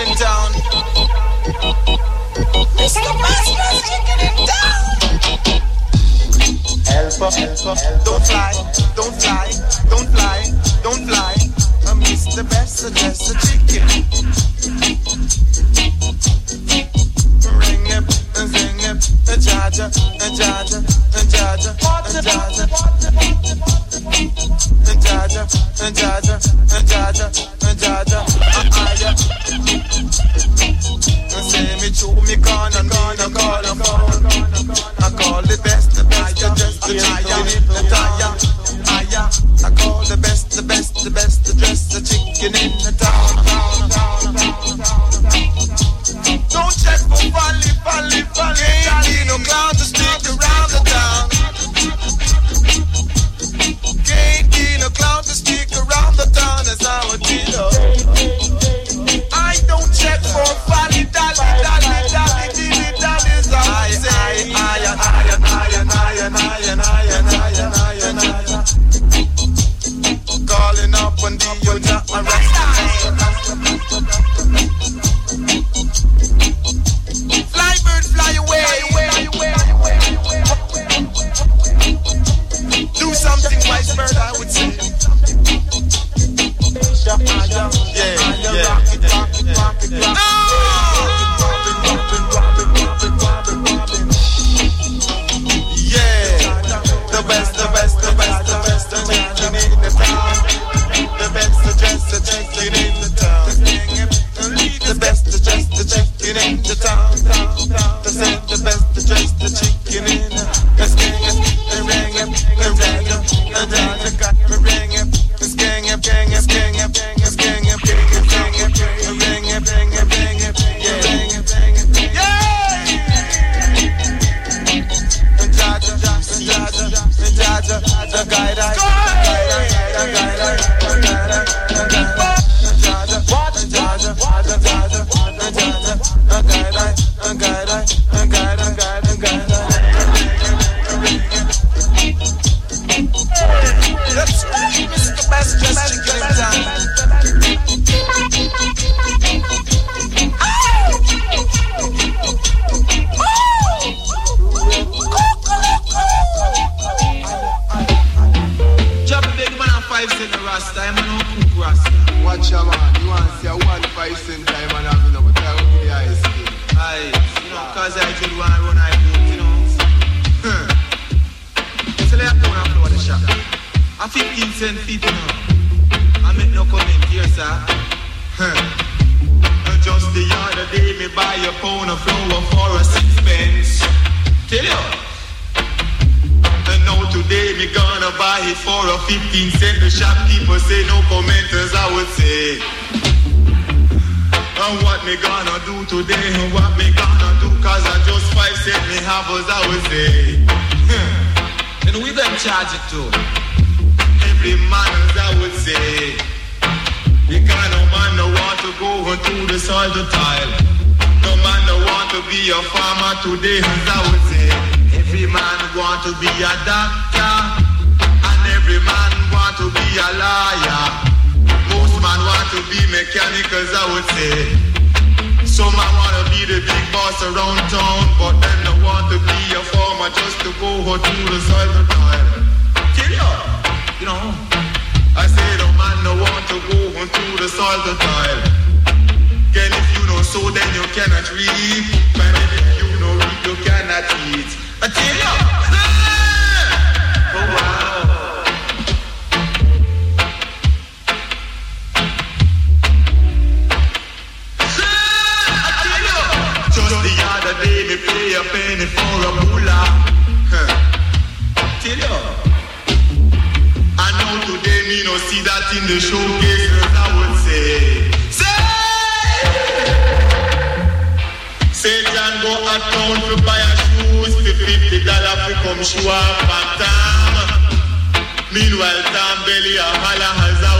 in town. Kicking in town. Help us, help us. Don't fly, don't fly, don't fly, don't fly. I miss the best, the best, the chicken. Ring it, ring it, a charger, a charger, a charger, a charger, a charger, a charger, a charger. Some I wanna be the big boss around town, but then I want to be a farmer just to go out to the southern island. Kill ya, you know. I say the man I want to go on to the southern island. Can if you know so, then you cannot reap. And if you know reap, you cannot eat. I tell ya. Oh, wow. it for a moolah. Huh. Tell you. I know today me no see that in the showcase, I would say. Say! Say John go at town to buy a shoes, for fifty dollar for come show up and time. Meanwhile, Tom Belly a holla has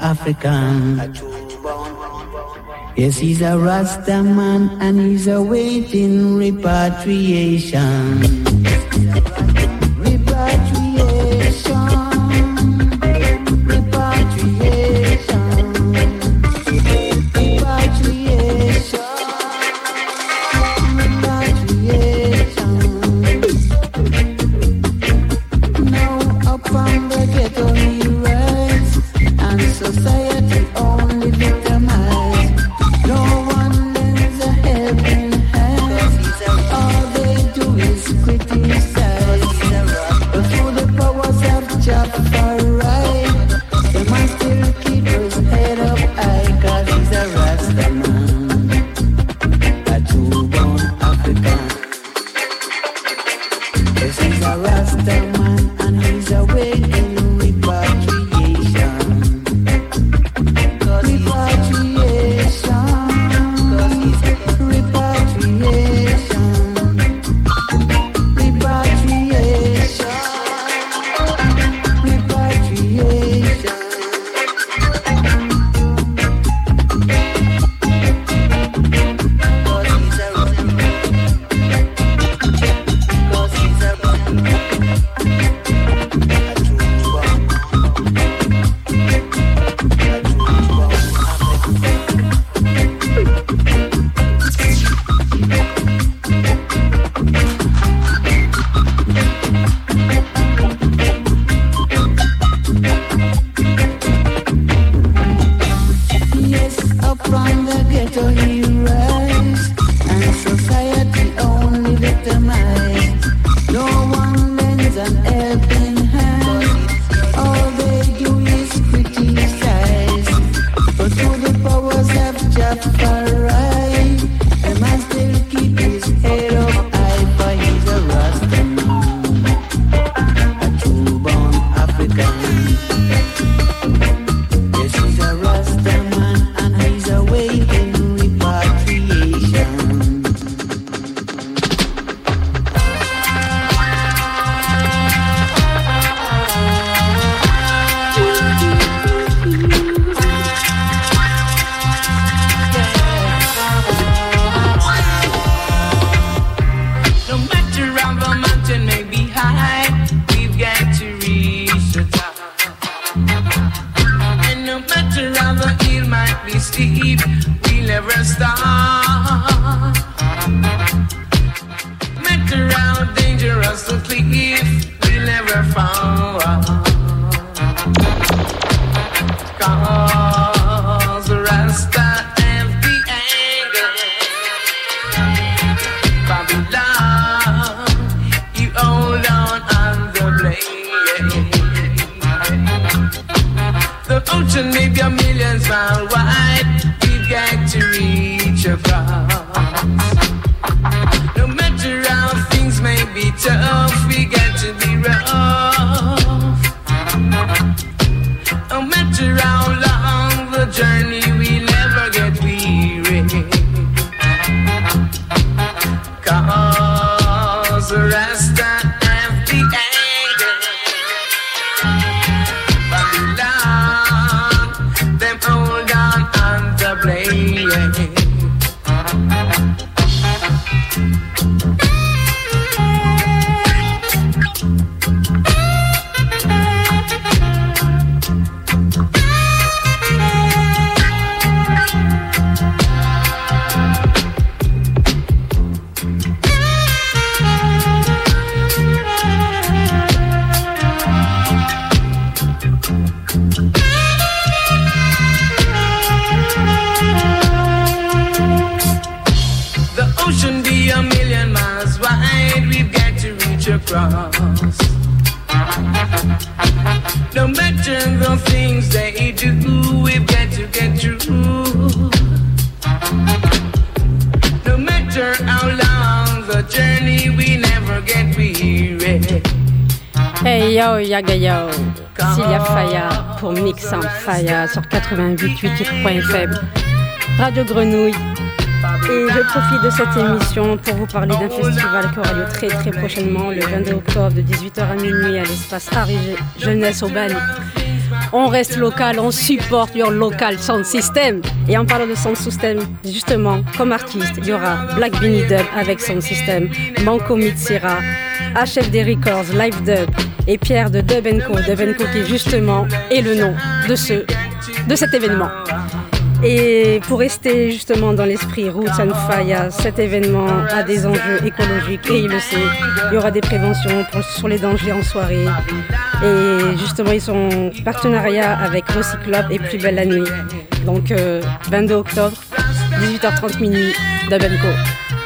African. Yes, he's a Rasta man and he's awaiting repatriation. If your millions far wide, we've got to reach across. No matter how things may be tough, we got to be rough. Pour Mix en Faya sur 88.8.fm, Radio Grenouille. Et je profite de cette émission pour vous parler d'un festival qui aura lieu très très prochainement, le 22 octobre de 18h à minuit à l'espace Harry Jeunesse au Bali. On reste local, on supporte your local sound system. Et en parlant de sound system, justement, comme artiste, il y aura Black Beanie Dub avec sound system, Manko Mitsira, HFD Records, Live Dub et Pierre de Dub Co. Dub Co qui justement est le nom de, ce, de cet événement. Et pour rester justement dans l'esprit Roots and Fire, cet événement a des enjeux écologiques et il le sait. Il y aura des préventions sur les dangers en soirée. Et justement, ils sont en partenariat avec Recyclop et Plus Belle la Nuit. Donc 22 euh, octobre, 18h30 minuit, Dabenco. ocean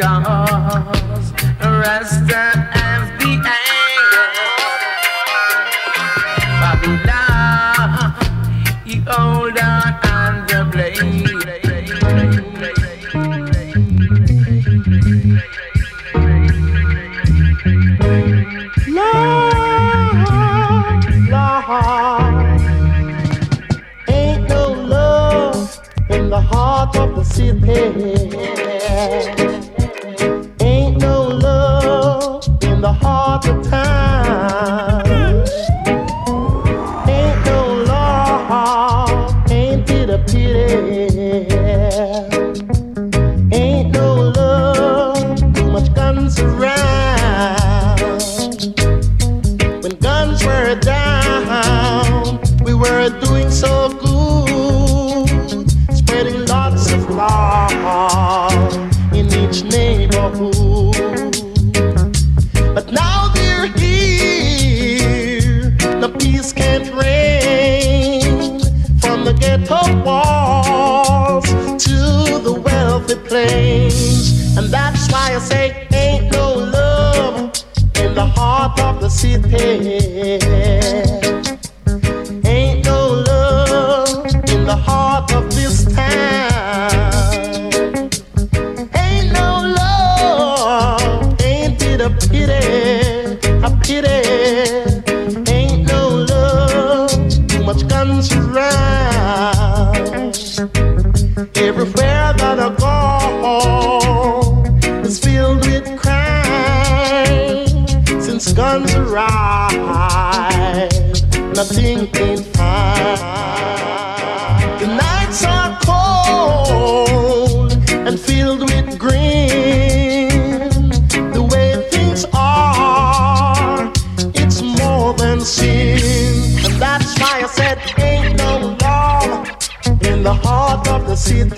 Cause Rasta the nights are cold and filled with green The way things are it's more than sin. That's why I said ain't no more in the heart of the city.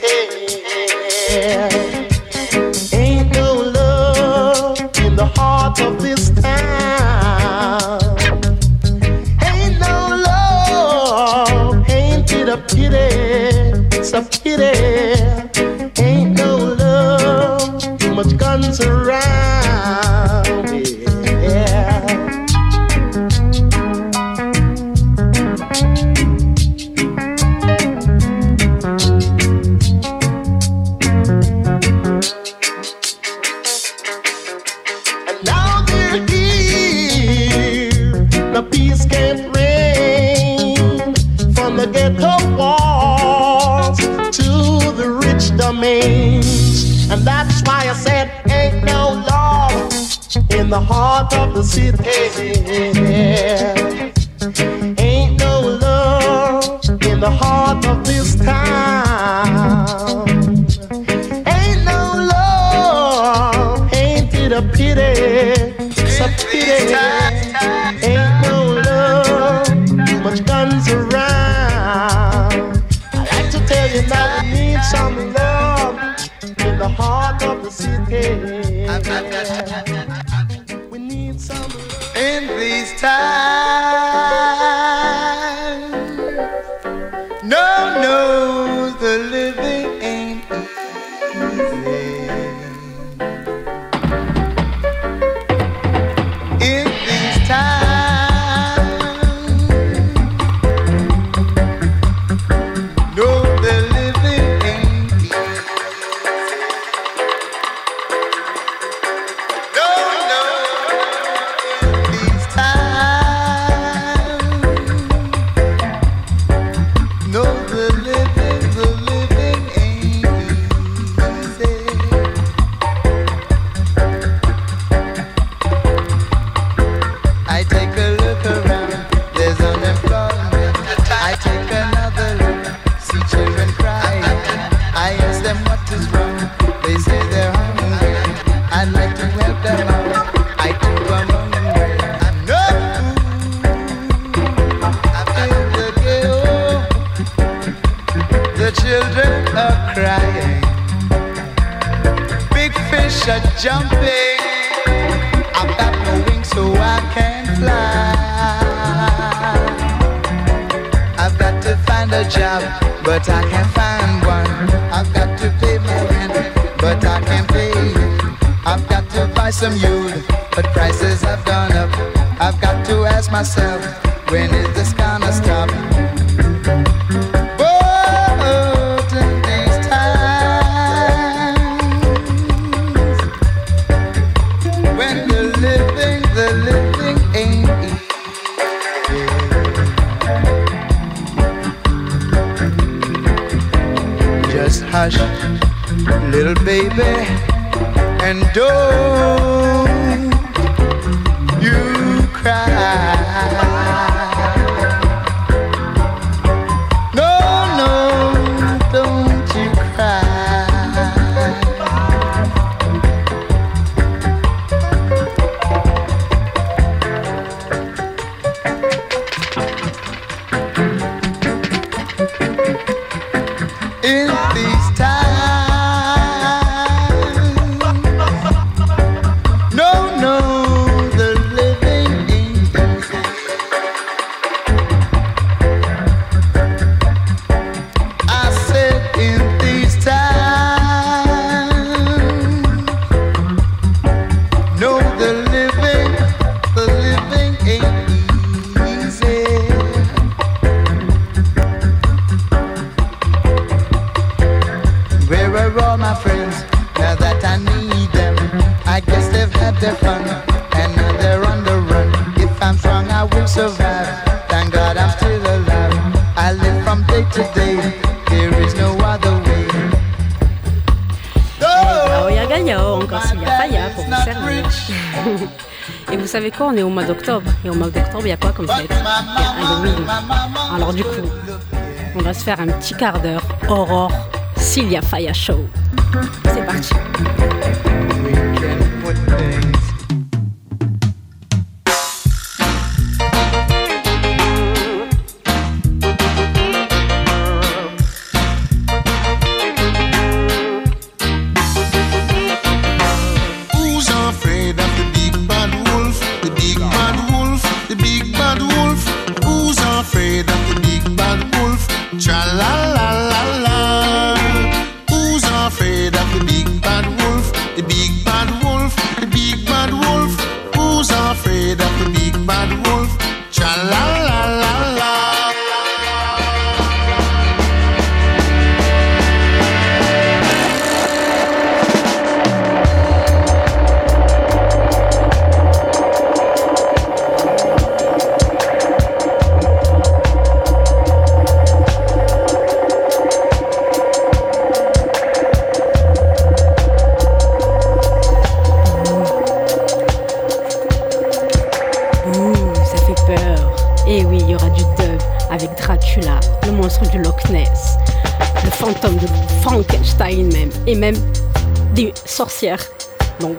Et au mois d'octobre, il y a quoi comme fête Halloween. Alors du coup, on va se faire un petit quart d'heure aurore Cilia Faya Show. Love. Donc,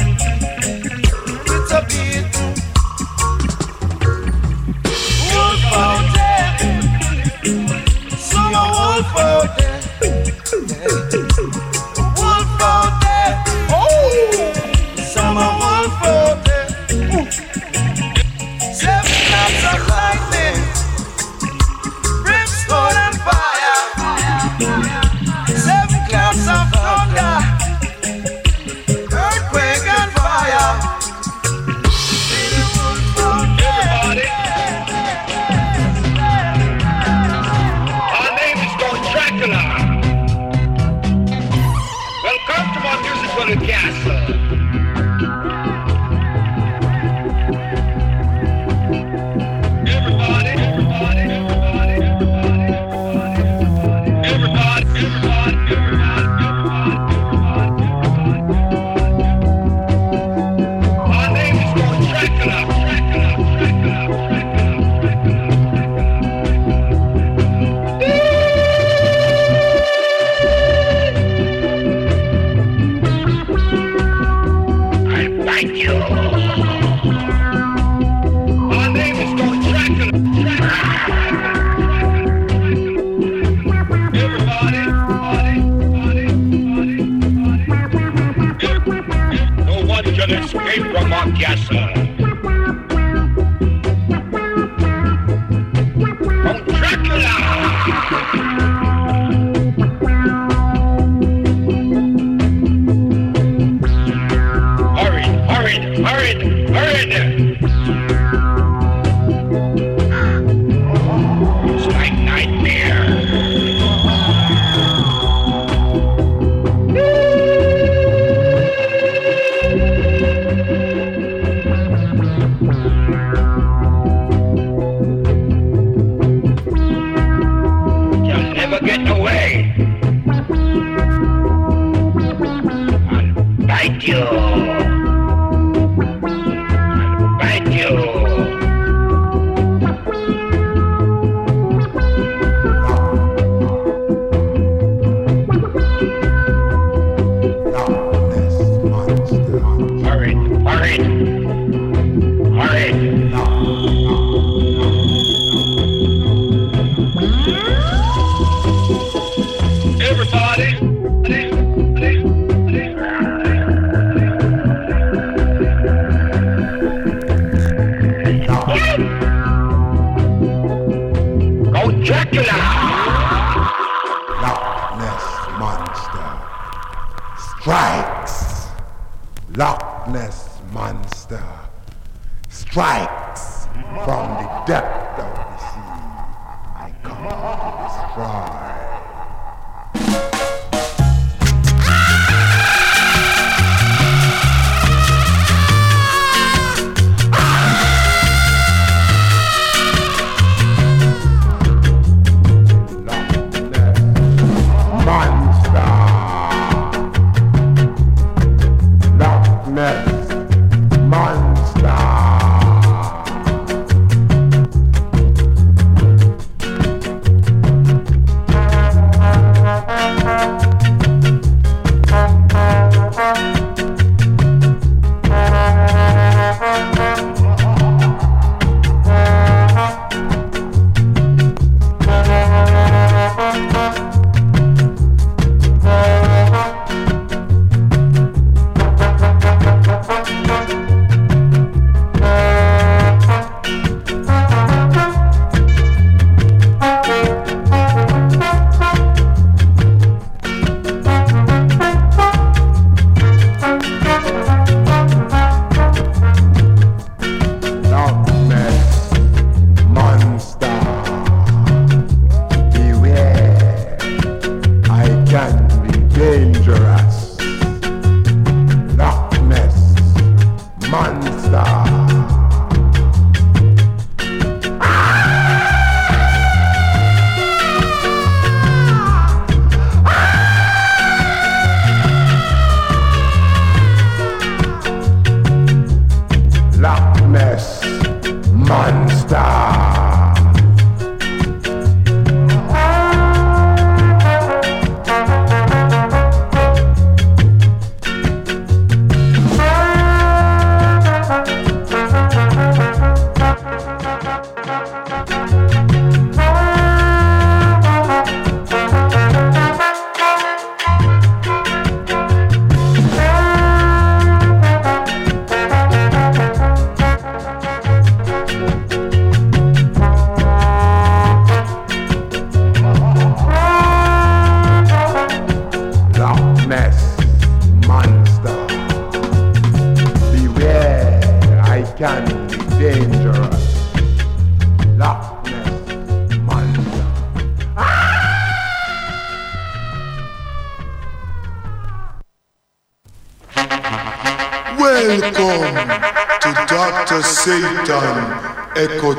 Wolf out there. Wolf out there. escape from our.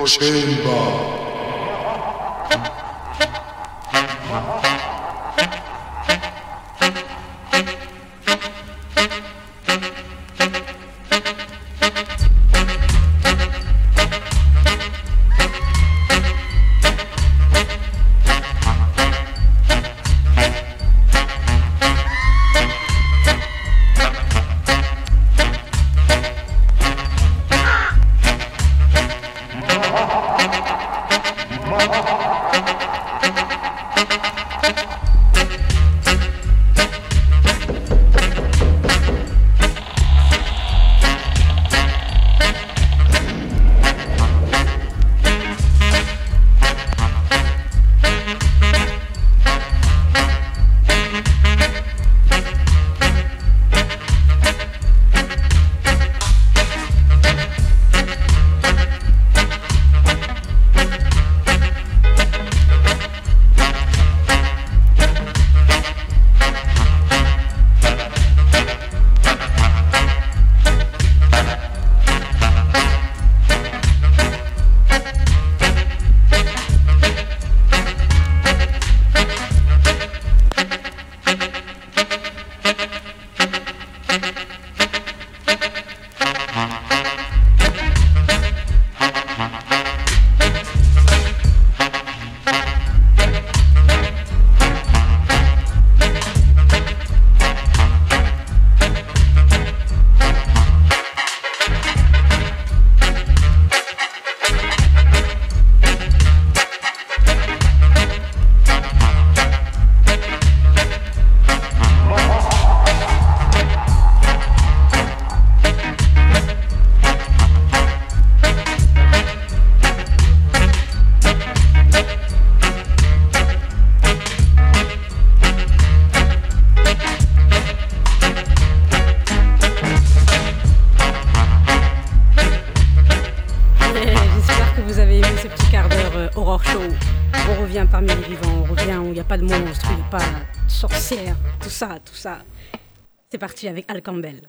Chamber. Parti avec Al Campbell.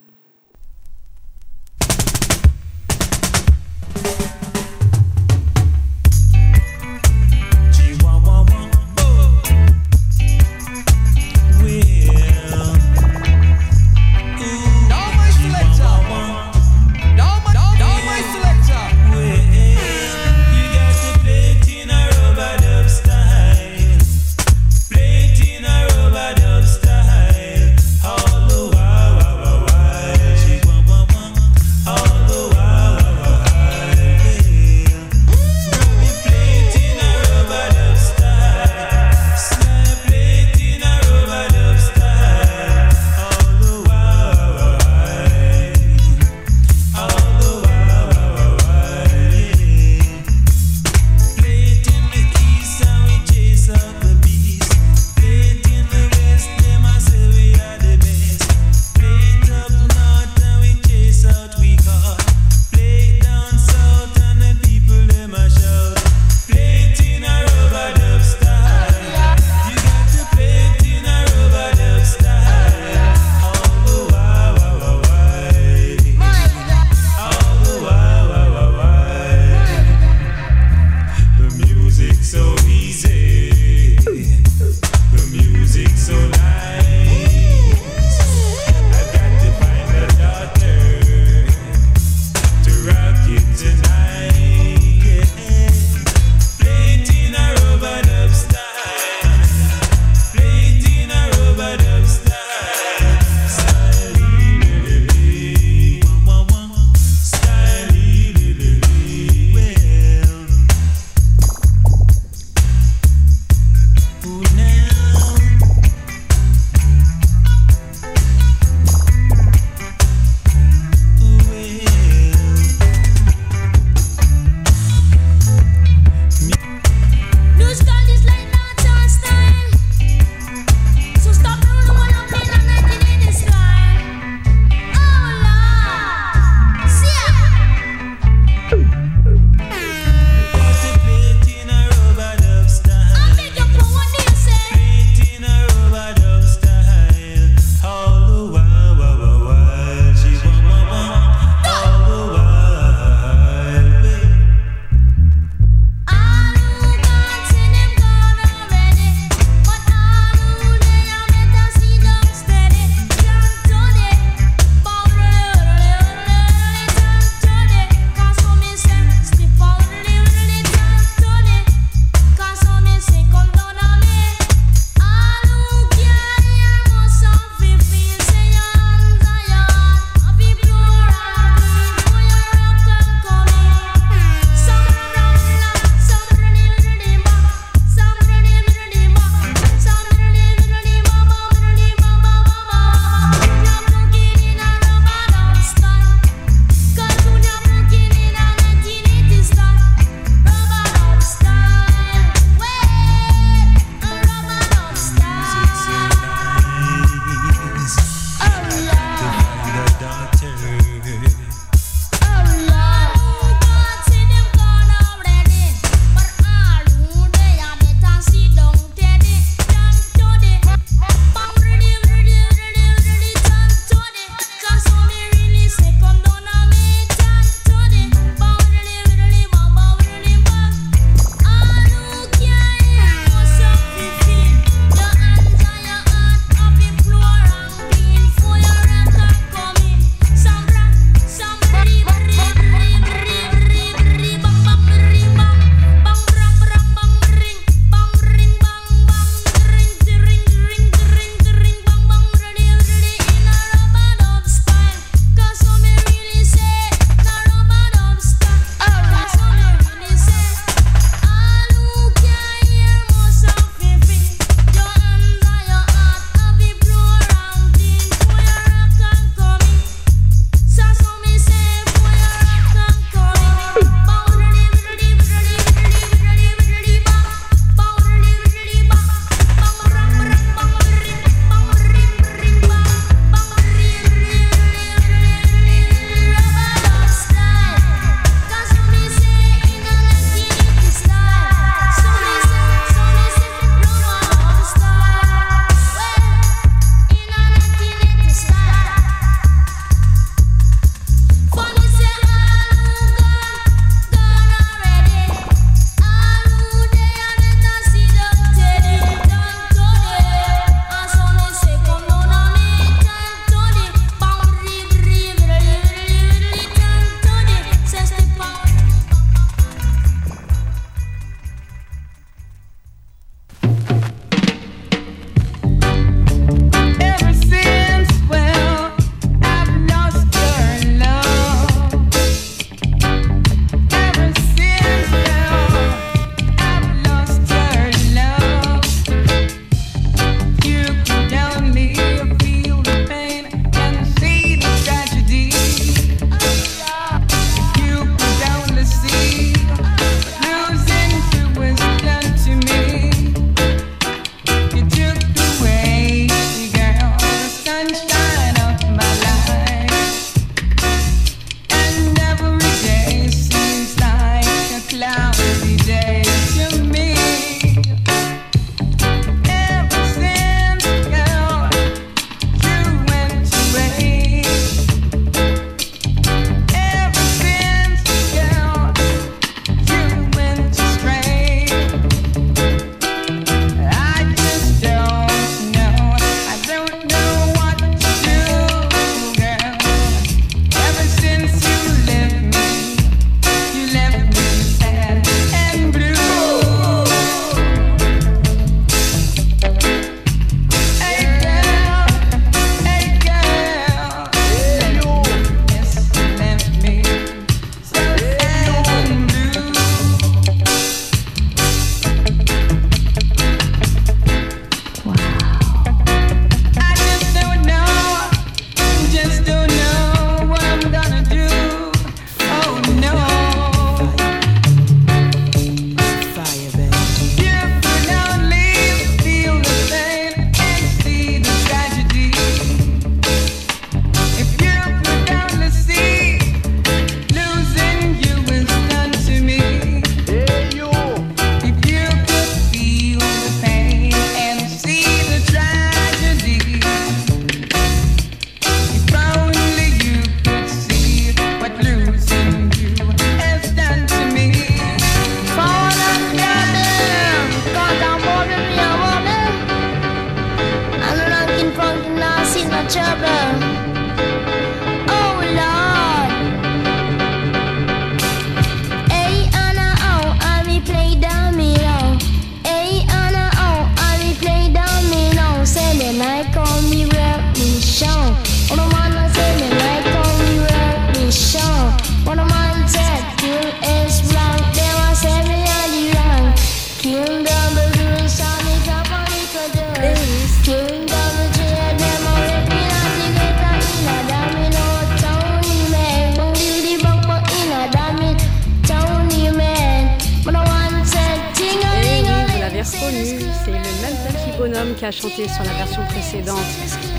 qui a chanté sur la version précédente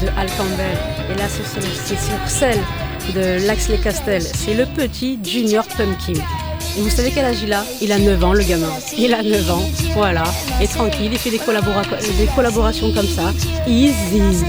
de Al Campbell. Et là, c'est sur celle de Laxley Castel. C'est le petit Junior Pumpkin. Et vous savez quel âge il a? Il a 9 ans, le gamin. Il a 9 ans, voilà. Et tranquille, il fait des, des collaborations comme ça. Easy.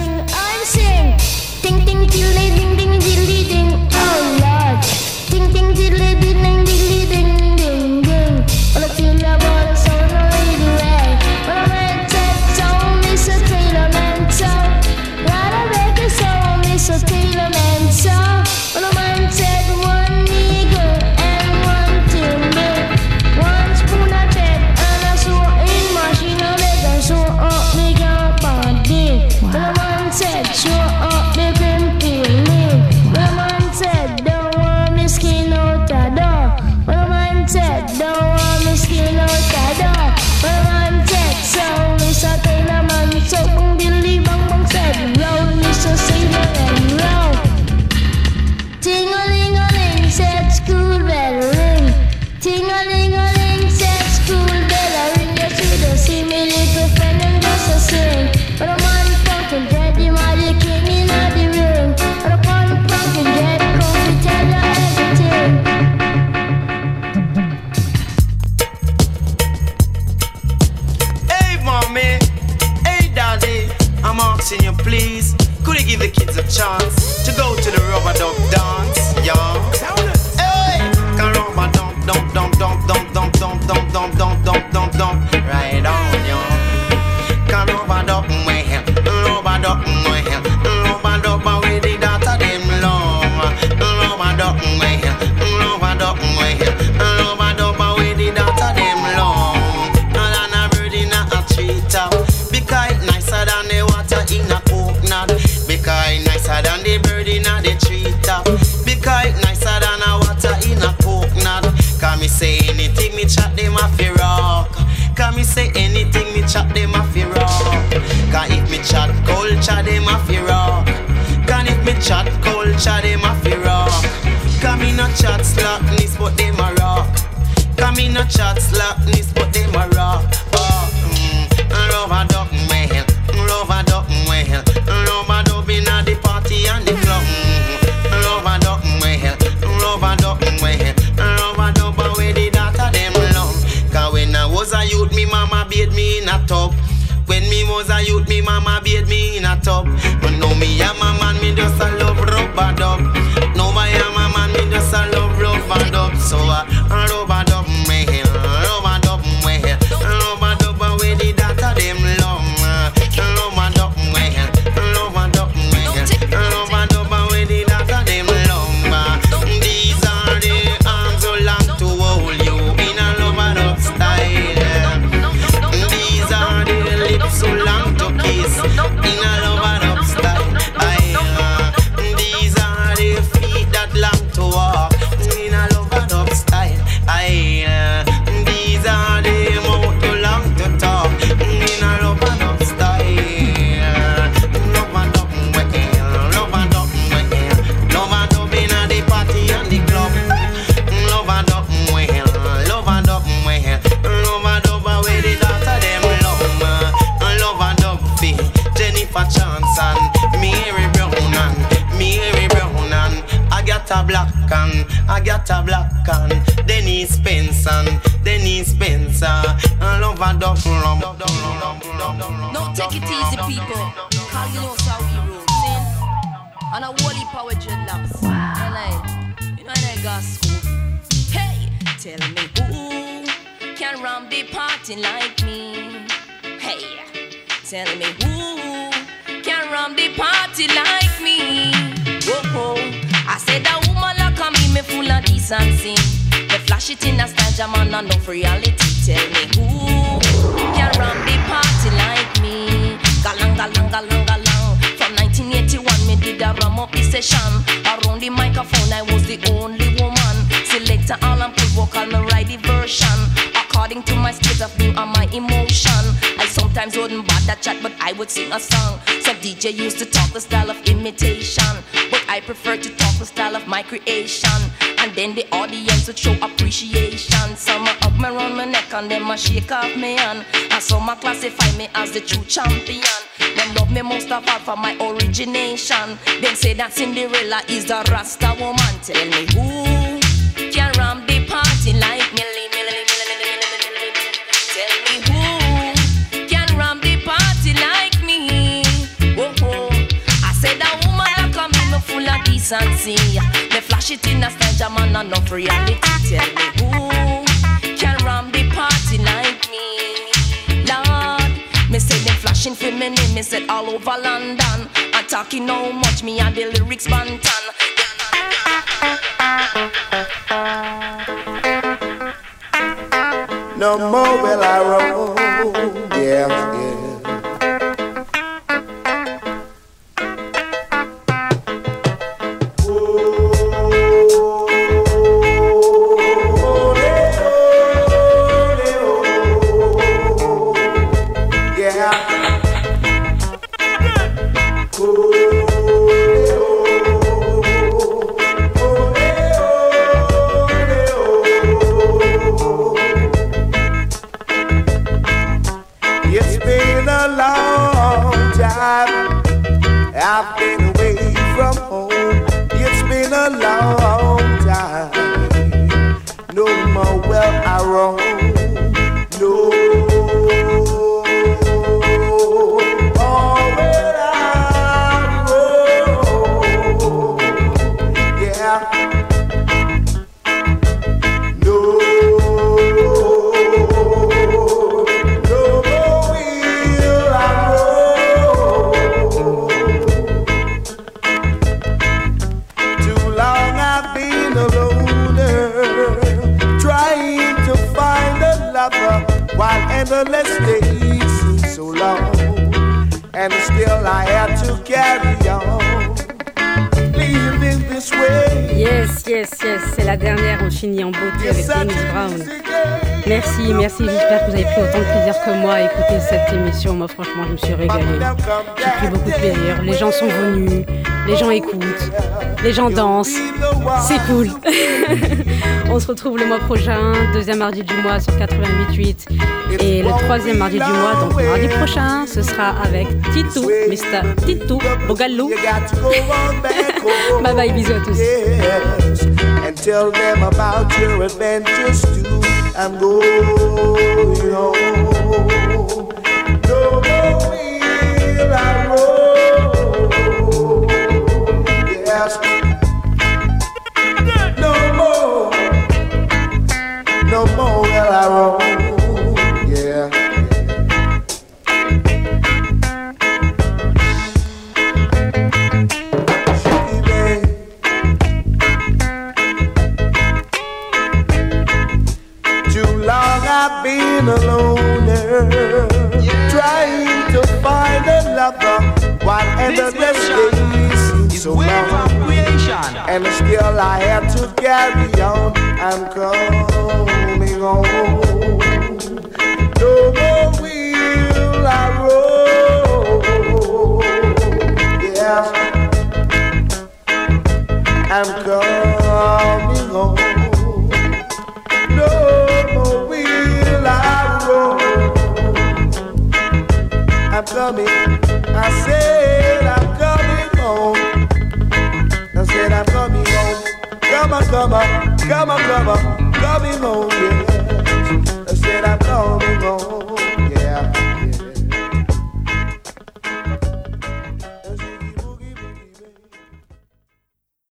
the kids a chance to go to the rub a dub dance. culture, them a fi rock. Come in a chat slackness, but them a rock. Come in a chat slackness. it in a style man and enough reality. Tell me who can run the party like me? Galang, galang, galang, galang. From 1981, me did a ram up the session. Around the microphone, I was the only woman. Selector all and play vocal, me ride the version. According to my skills of view and my emotion, I sometimes wouldn't bother chat, but I would sing a song. Some DJ used to talk the style of imitation, but I prefer to style of my creation. And then the audience would show appreciation. Some a hug me around my neck and them a shake off me hand. And some a classify me as the true champion. Them love me most of all for my origination. Them say that Cinderella is the Rasta woman. Tell me who full of decency. Me flash it in a stage, a man enough reality. Tell me who can ram the party like me? Lord, me say them flashing for me name, me said all over London. I'm talking how much me and the lyrics bantan. No more will I roam. Yeah, yeah. Moi à écouter cette émission. Moi, franchement, je me suis régalée. J'ai pris beaucoup de plaisir. Les gens sont venus, les gens écoutent, les gens dansent. C'est cool. On se retrouve le mois prochain, deuxième mardi du mois sur 88.8. Et le troisième mardi du mois, donc mardi prochain, ce sera avec Titou, Mr. Titou Bogalou. Bye bye, bisous à tous. No